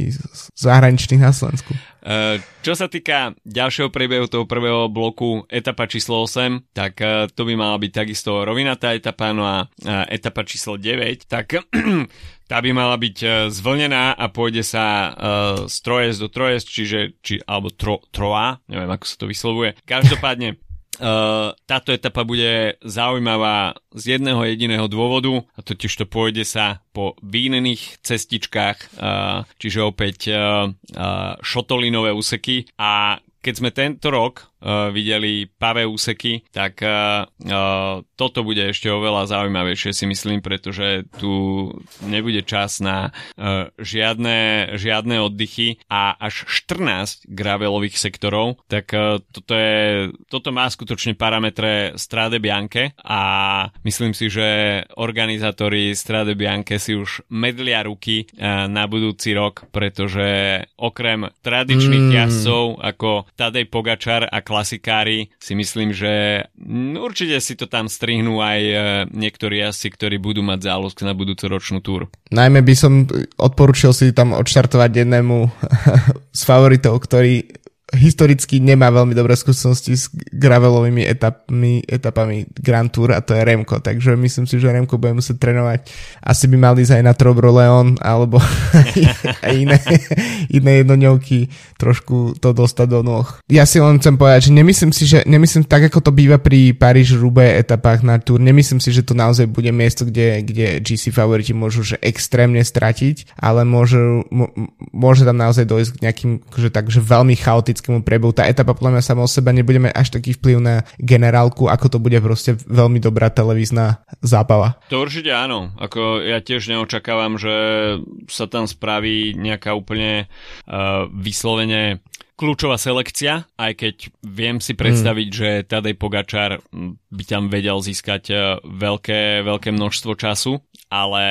Speaker 2: zahraničných na Slovensku.
Speaker 1: Uh, čo sa týka ďalšieho priebehu toho prvého bloku, etapa číslo 8, tak uh, to by mala byť takisto rovinatá etapa, no a uh, etapa číslo 9, tak tá by mala byť zvlnená a pôjde sa uh, z trojes do trojes, čiže, či, alebo tro, troa, neviem ako sa to vyslovuje. Každopádne táto etapa bude zaujímavá z jedného jediného dôvodu a totiž to pôjde sa po výnených cestičkách, čiže opäť šotolinové úseky. A keď sme tento rok videli pavé úseky, tak toto bude ešte oveľa zaujímavejšie si myslím, pretože tu nebude čas na žiadne, žiadne oddychy a až 14 gravelových sektorov, tak toto, je, toto má skutočne parametre Strade Bianche a myslím si, že organizátori Strade Bianche si už medlia ruky na budúci rok, pretože okrem tradičných mm. jazdcov ako Tadej Pogačar a klasikári si myslím, že určite si to tam strihnú aj e, niektorí jazdci, ktorí budú mať záľusk na budúcu ročnú túru.
Speaker 2: Najmä by som odporúčil si tam odštartovať jednému z favoritov, ktorý historicky nemá veľmi dobré skúsenosti s gravelovými etapmi, etapami Grand Tour a to je Remko, takže myslím si, že Remko bude musieť trénovať. Asi by mal ísť aj na Trobro Leon alebo aj iné, iné jednoňovky trošku to dostať do nôh. Ja si len chcem povedať, že nemyslím si, že nemyslím tak, ako to býva pri paríž rube etapách na Tour, nemyslím si, že to naozaj bude miesto, kde, kde GC favoriti môžu že extrémne stratiť, ale môžu, môže tam naozaj dojsť k nejakým že takže veľmi chaotickým dramatickému priebehu. Tá etapa podľa mňa sama o seba nebudeme až taký vplyv na generálku, ako to bude proste veľmi dobrá televízna zábava.
Speaker 1: To určite áno. Ako ja tiež neočakávam, že sa tam spraví nejaká úplne uh, vyslovene kľúčová selekcia, aj keď viem si predstaviť, mm. že Tadej Pogačar by tam vedel získať uh, veľké, veľké množstvo času, ale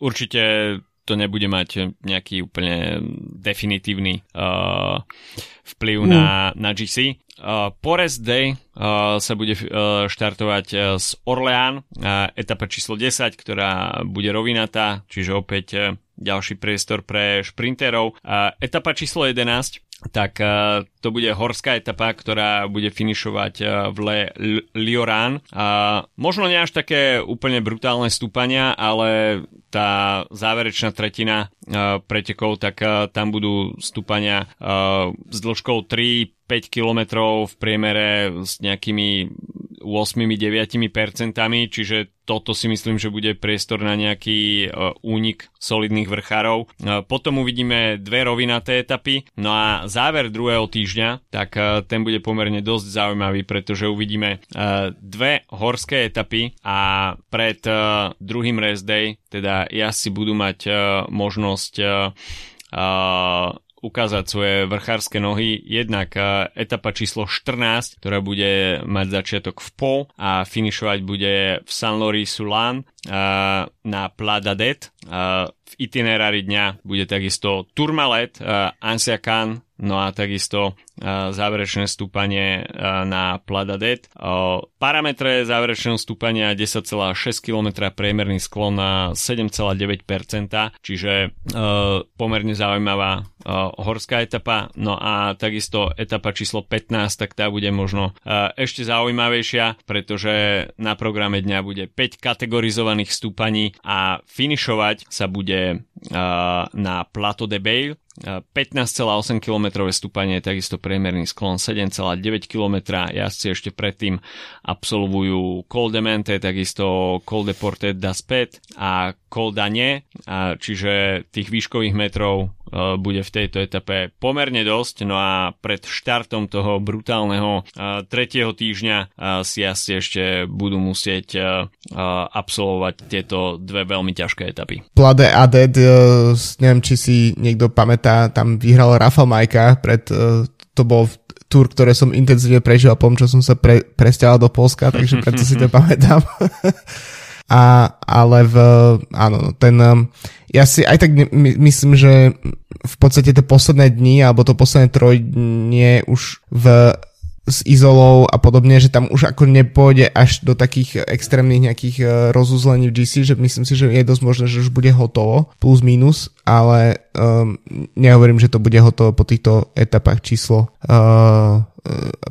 Speaker 1: určite to nebude mať nejaký úplne definitívny uh, vplyv mm. na, na GC. Uh, po rest day uh, sa bude uh, štartovať uh, z Orleán, uh, etapa číslo 10, ktorá bude rovinatá, čiže opäť uh, ďalší priestor pre šprinterov. Uh, etapa číslo 11 tak uh, to bude horská etapa, ktorá bude finišovať uh, v Le Lioran. Uh, možno nie až také úplne brutálne stúpania, ale tá záverečná tretina uh, pretekov, tak tam budú stúpania s dĺžkou 3 5 km v priemere s nejakými 8-9 percentami, čiže toto si myslím, že bude priestor na nejaký uh, únik solidných vrchárov. Uh, potom uvidíme dve rovinaté etapy, no a záver druhého týždňa, tak uh, ten bude pomerne dosť zaujímavý, pretože uvidíme dve horské etapy a pred uh, druhým rest day, teda ja si budú mať možnosť ukázať svoje vrchárske nohy. Jednak e, etapa číslo 14, ktorá bude mať začiatok v Po a finišovať bude v San Lori Sulan e, na Pladadet. V itinerári dňa bude takisto Tourmalet, Ansiakan, no a takisto záverečné stúpanie na Pladadet. Parametre záverečného stúpania 10,6 km priemerný sklon na 7,9%, čiže pomerne zaujímavá horská etapa. No a takisto etapa číslo 15, tak tá bude možno ešte zaujímavejšia, pretože na programe dňa bude 5 kategorizovaných stúpaní a finišovať sa bude na Plato de Bail, 15,8 km stúpanie je takisto priemerný sklon 7,9 km. Jazdci ešte predtým absolvujú Col de Mente, takisto Col de Porte d'Aspet a Col d'Agne, čiže tých výškových metrov e, bude v tejto etape pomerne dosť, no a pred štartom toho brutálneho e, tretieho týždňa e, si asi ešte budú musieť absolvovať tieto dve veľmi ťažké etapy.
Speaker 2: Plade Adet, neviem, či si niekto pamätá, tam vyhral Rafa Majka pred, to bol tur, ktoré som intenzívne prežil po čo som sa pre, presťahoval do Polska, takže preto si to pamätám. A, ale v, áno, ten, um, ja si aj tak my, myslím, že v podstate tie posledné dni, alebo to posledné trojdnie už v s izolou a podobne, že tam už ako nepôjde až do takých extrémnych nejakých uh, rozuzlení v GC, že myslím si, že je dosť možné, že už bude hotovo, plus minus, ale um, nehovorím, že to bude hotovo po týchto etapách číslo uh,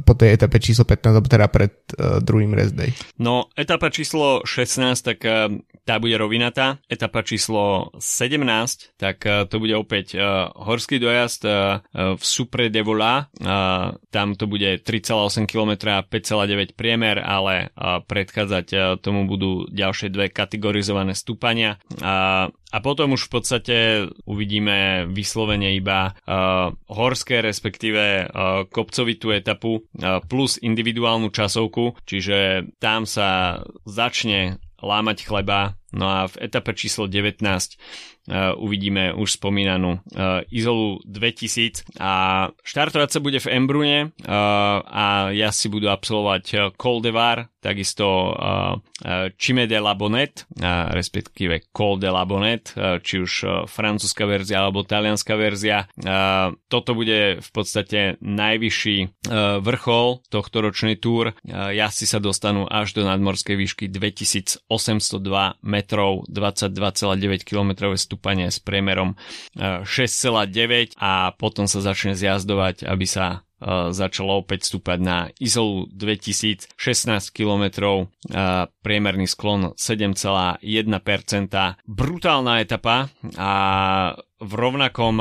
Speaker 2: po tej etape číslo 15, alebo teda pred uh, druhým rest day.
Speaker 1: No, etapa číslo 16, tak uh, tá bude rovinatá. Etapa číslo 17, tak to bude opäť uh, horský dojazd uh, v Supre de Vola. Uh, tam to bude 3,8 km a 5,9 priemer, ale uh, predchádzať uh, tomu budú ďalšie dve kategorizované stúpania. Uh, a potom už v podstate uvidíme vyslovene iba uh, horské, respektíve uh, kopcovitú etapu uh, plus individuálnu časovku, čiže tam sa začne lámať chleba. No a v etape číslo 19 uh, uvidíme už spomínanú uh, Izolu 2000 a štartovať sa bude v Embrune uh, a ja si budú absolvovať uh, Coldevar, takisto uh, Chime de la Bonnet, respektíve Col de la Bonnet, či už francúzska verzia alebo talianská verzia. Toto bude v podstate najvyšší vrchol tohto ročnej túr. Jazdci sa dostanú až do nadmorskej výšky 2802 metrov, 22,9 km stúpanie s priemerom 6,9 a potom sa začne zjazdovať, aby sa začalo opäť stúpať na Izolu 2016 km, priemerný sklon 7,1%. Brutálna etapa a v rovnakom,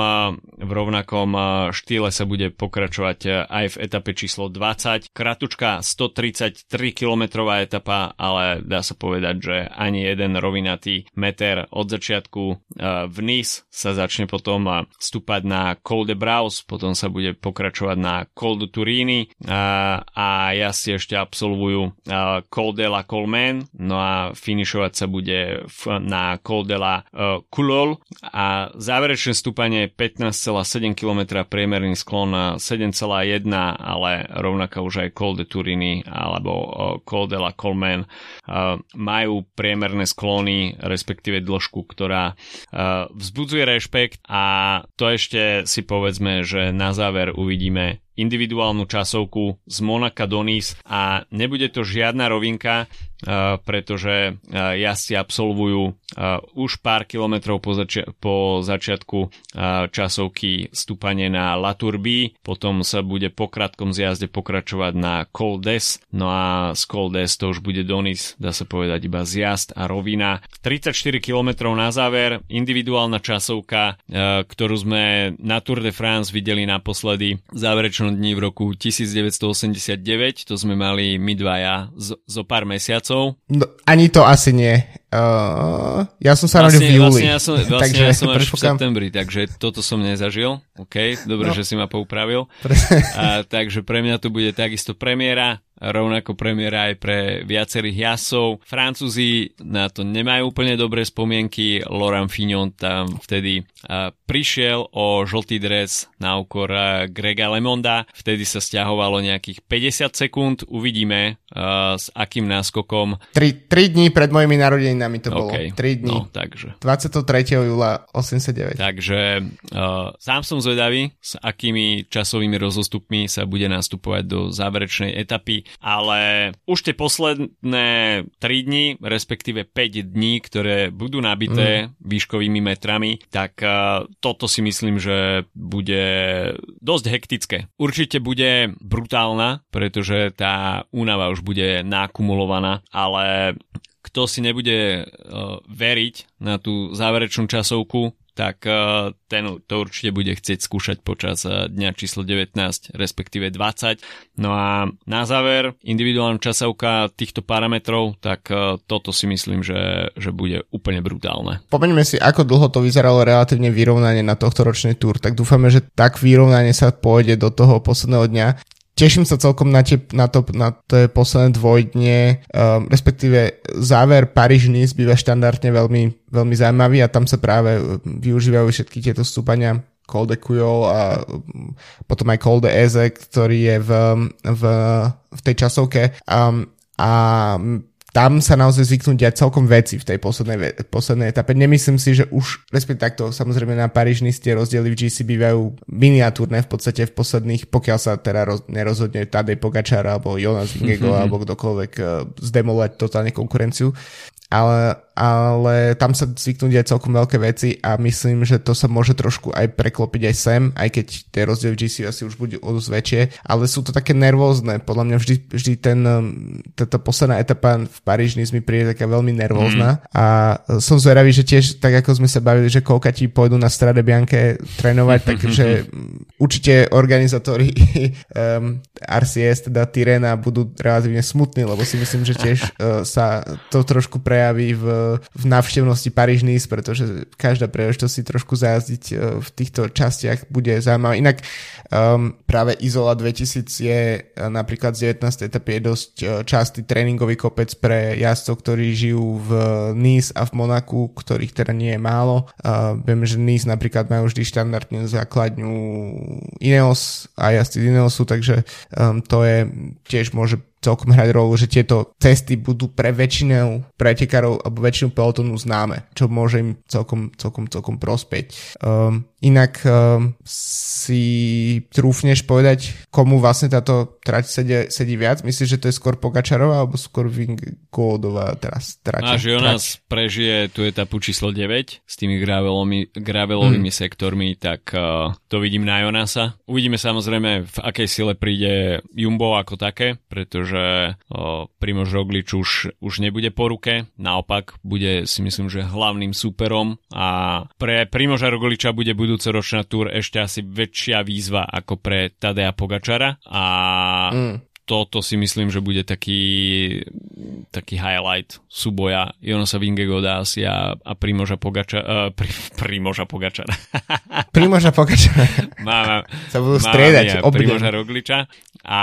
Speaker 1: v rovnakom štýle sa bude pokračovať aj v etape číslo 20. Kratučka 133 km etapa, ale dá sa povedať, že ani jeden rovinatý meter od začiatku vniz sa začne potom stúpať na Col de Braus, potom sa bude pokračovať na Col de Turini a, a si ešte absolvujú Col de la Colmen, no a finišovať sa bude na Col de la Coulol a záver Záverečné stúpanie 15,7 km, priemerný sklon 7,1, ale rovnako už aj Col de Turini alebo Col de la Colmen majú priemerné sklony, respektíve dĺžku, ktorá vzbudzuje rešpekt. A to ešte si povedzme, že na záver uvidíme individuálnu časovku z Monaka do Nice a nebude to žiadna rovinka, pretože jazdci absolvujú už pár kilometrov po, zači- po začiatku časovky stúpanie na La Turbie, potom sa bude po krátkom zjazde pokračovať na Col d'Es, no a z Col d'Es to už bude Donis, dá sa povedať iba zjazd a rovina. 34 km na záver, individuálna časovka, ktorú sme na Tour de France videli naposledy v záverečnom dni v roku 1989, to sme mali my dvaja zo pár mesiacov mesiacov.
Speaker 2: No, ani to asi nie. Uh, ja som sa
Speaker 1: vlastne,
Speaker 2: v júli.
Speaker 1: Vlastne ja som, vlastne takže, ja som až v septembri, takže toto som nezažil. OK, dobre, no. že si ma poupravil. A, takže pre mňa to bude takisto premiéra rovnako premiéra aj pre viacerých jasov. Francúzi na to nemajú úplne dobré spomienky. Laurent Fignon tam vtedy prišiel o žltý dres na úkor Grega Lemonda. Vtedy sa stiahovalo nejakých 50 sekúnd. Uvidíme s akým náskokom.
Speaker 2: 3, 3 dní pred mojimi narodeninami to bolo.
Speaker 1: Okay.
Speaker 2: 3 dní.
Speaker 1: No, takže.
Speaker 2: 23. júla 89.
Speaker 1: Takže uh, sám som zvedavý, s akými časovými rozostupmi sa bude nastupovať do záverečnej etapy ale už tie posledné 3 dní, respektíve 5 dní, ktoré budú nabité mm. výškovými metrami, tak uh, toto si myslím, že bude dosť hektické. Určite bude brutálna, pretože tá únava už bude nakumulovaná, ale kto si nebude uh, veriť na tú záverečnú časovku, tak eh, ten to určite bude chcieť skúšať počas eh, dňa číslo 19, respektíve 20. No a na záver, individuálna časovka týchto parametrov, tak eh, toto si myslím, že, že bude úplne brutálne.
Speaker 2: Pomeňme si, ako dlho to vyzeralo relatívne vyrovnanie na tohto ročný túr, tak dúfame, že tak vyrovnanie sa pôjde do toho posledného dňa teším sa celkom na, tie, na, to, na to posledné dvojdne, um, respektíve záver paríž nice býva štandardne veľmi, veľmi zaujímavý a tam sa práve využívajú všetky tieto stúpania Col de Cuyol a um, potom aj Col de Eze, ktorý je v, v, v tej časovke. Um, a tam sa naozaj zvyknú diať celkom veci v tej poslednej, poslednej etape. Nemyslím si, že už, respektíve takto, samozrejme na Paríž tie rozdiely v GC bývajú miniatúrne v podstate v posledných, pokiaľ sa teda roz, nerozhodne Tadej Pogačar alebo Jonas Vingego mm-hmm. alebo kdokoľvek uh, zdemolovať totálne konkurenciu ale, ale tam sa zvyknú diať celkom veľké veci a myslím, že to sa môže trošku aj preklopiť aj sem, aj keď tie rozdiely v GC asi už budú o väčšie, ale sú to také nervózne, podľa mňa vždy, vždy ten, um, táto posledná etapa v Paríži mi príde taká veľmi nervózna. Mm. a som zvedavý, že tiež tak ako sme sa bavili, že ti pôjdu na Strade Bianche trénovať, takže určite organizátori um, RCS, teda Tyrena budú relatívne smutní, lebo si myslím, že tiež uh, sa to trošku pre prejaví v, v návštevnosti Paríž pretože každá príležitosť si trošku zajazdiť uh, v týchto častiach bude zaujímavá. Inak um, práve Izola 2000 je uh, napríklad z 19. etapy je dosť uh, častý tréningový kopec pre jazdcov, ktorí žijú v Nice a v Monaku, ktorých teda nie je málo. Uh, viem, že Nice napríklad majú vždy štandardne základňu Ineos a jazdci z Ineosu, takže um, to je tiež môže celkom hrať rolu, že tieto cesty budú pre väčšinu pretekárov alebo väčšinu pelotonu známe, čo môže im celkom, celkom, celkom prospieť. Um, inak um, si trúfneš povedať, komu vlastne táto trať sedí, sedí viac? Myslíš, že to je skôr Pogačarová alebo skôr Vingegaardová teraz trať?
Speaker 1: A že ona prežije tu etapu číslo 9 s tými gravelovými, gravelovými hmm. sektormi, tak uh, to vidím na Jonasa. Uvidíme samozrejme, v akej sile príde Jumbo ako také, pretože že Primož Roglič už, už nebude po ruke, naopak bude si myslím, že hlavným súperom a pre Primoža Rogliča bude budúcoročná túr ešte asi väčšia výzva ako pre Tadea Pogačara a mm toto si myslím, že bude taký, taký highlight súboja Jonosa Vingegoda asi a, a Primoža Pogača, uh, pri, Primoža Pogačara.
Speaker 2: Primoža Pogačara.
Speaker 1: Máme,
Speaker 2: sa budú striedať.
Speaker 1: Primoža Rogliča. A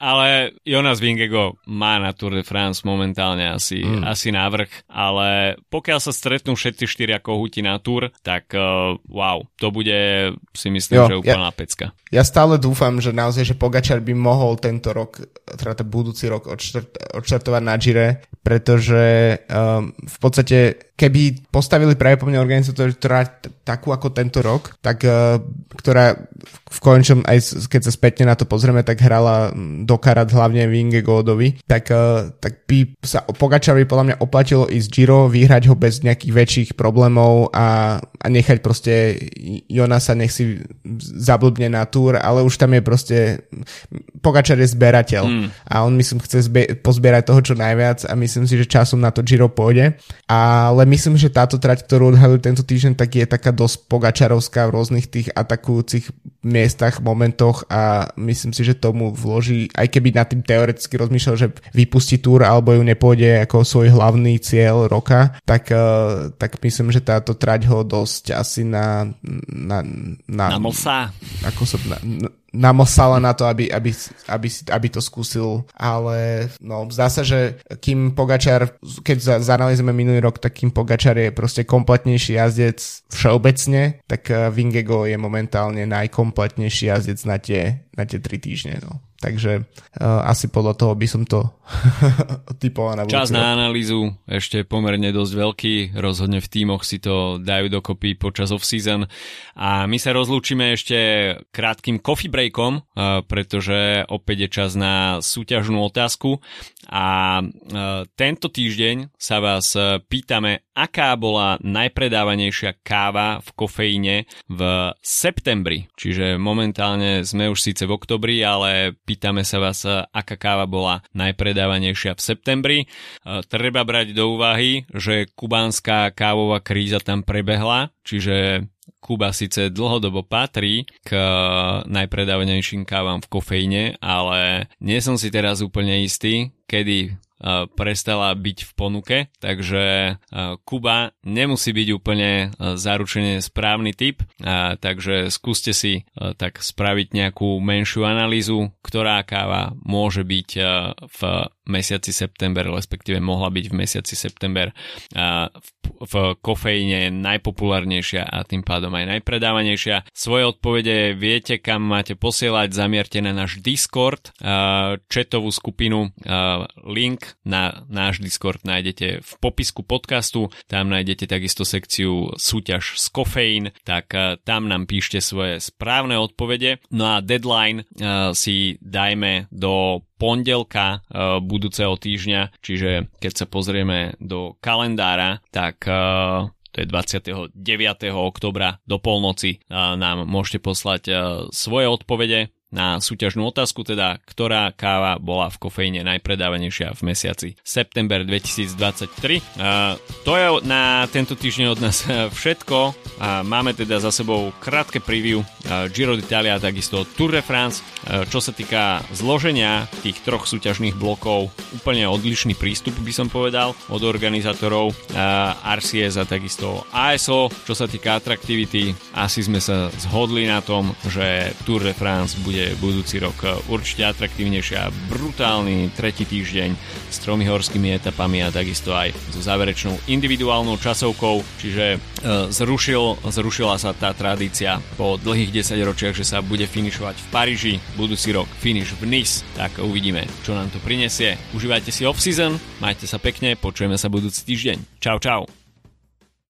Speaker 1: ale Jonas Vingego má na Tour de France momentálne asi, mm. asi návrh, ale pokiaľ sa stretnú všetci štyria kohúti na Tour, tak uh, wow, to bude si myslím, jo, že úplná
Speaker 2: ja,
Speaker 1: pecka.
Speaker 2: Ja stále dúfam, že naozaj, že Pogačar by mohol tento rok, teda ten budúci rok odštart, odštartovať na Gire, pretože um, v podstate keby postavili práve po mne organizátor, ktorá takú ako tento rok, tak uh, ktorá v končnom, aj keď sa spätne na to pozrieme, tak hrala do karat hlavne Vingegaardovi, tak, uh, tak by sa Pogačarovi podľa mňa oplatilo ísť Giro, vyhrať ho bez nejakých väčších problémov a, a nechať proste Jonasa nech si zablbne na túr, ale už tam je proste Pogačar je zberateľ mm. a on myslím chce zbe- pozbierať toho čo najviac a myslím si, že časom na to Giro pôjde, ale myslím, že táto trať, ktorú odhalujú tento týždeň, tak je taká dosť pogačarovská v rôznych tých atakujúcich miestach, momentoch a myslím si, že tomu vloží, aj keby na tým teoreticky rozmýšľal, že vypustí túr alebo ju nepôjde ako svoj hlavný cieľ roka, tak, uh, tak myslím, že táto trať ho dosť asi na... Na,
Speaker 1: na, na mosa.
Speaker 2: Ako sa, na, namosala na to, aby, aby, aby, aby to skúsil, ale no, zdá sa, že kým Pogačar, keď za, zanalizujeme minulý rok, tak kým Pogačar je proste kompletnejší jazdec všeobecne, tak eh, Vingego je momentálne najkompletnejší jazdec na tie, na tie tri týždne. No. Takže uh, asi podľa toho by som to typoval na
Speaker 1: Čas na analýzu ešte pomerne dosť veľký, rozhodne v tímoch si to dajú dokopy počas off-season. A my sa rozlúčime ešte krátkým coffee breakom, uh, pretože opäť je čas na súťažnú otázku. A uh, tento týždeň sa vás pýtame, aká bola najpredávanejšia káva v kofeíne v septembri, čiže momentálne sme už síce v oktobri, ale Pýtame sa vás, aká káva bola najpredávanejšia v septembri. Treba brať do úvahy, že kubánska kávová kríza tam prebehla, čiže Kuba síce dlhodobo patrí k najpredávanejším kávam v kofeíne, ale nie som si teraz úplne istý, kedy prestala byť v ponuke, takže Kuba nemusí byť úplne zaručene správny typ, takže skúste si tak spraviť nejakú menšiu analýzu, ktorá káva môže byť v mesiaci september, respektíve mohla byť v mesiaci september v kofeíne najpopulárnejšia a tým pádom aj najpredávanejšia. Svoje odpovede viete, kam máte posielať, zamierte na náš Discord, chatovú skupinu, link na náš Discord nájdete v popisku podcastu, tam nájdete takisto sekciu súťaž z kofeín, tak tam nám píšte svoje správne odpovede. No a deadline si dajme do pondelka uh, budúceho týždňa, čiže keď sa pozrieme do kalendára, tak to je 29. oktobra do polnoci nám môžete poslať svoje odpovede na súťažnú otázku, teda ktorá káva bola v kofeíne najpredávanejšia v mesiaci september 2023. Uh, to je na tento týždeň od nás všetko. Uh, máme teda za sebou krátke preview uh, Giro d'Italia, takisto Tour de France. Čo sa týka zloženia tých troch súťažných blokov, úplne odlišný prístup by som povedal od organizátorov RCS a takisto ASO. Čo sa týka atraktivity, asi sme sa zhodli na tom, že Tour de France bude budúci rok určite atraktívnejšia. Brutálny tretí týždeň s tromi horskými etapami a takisto aj so záverečnou individuálnou časovkou, čiže e, zrušil, zrušila sa tá tradícia po dlhých 10 ročiach, že sa bude finišovať v Paríži, budúci rok finish v Nice, tak uvidíme, čo nám to prinesie. Užívajte si off-season, majte sa pekne, počujeme sa budúci týždeň. Čau, čau.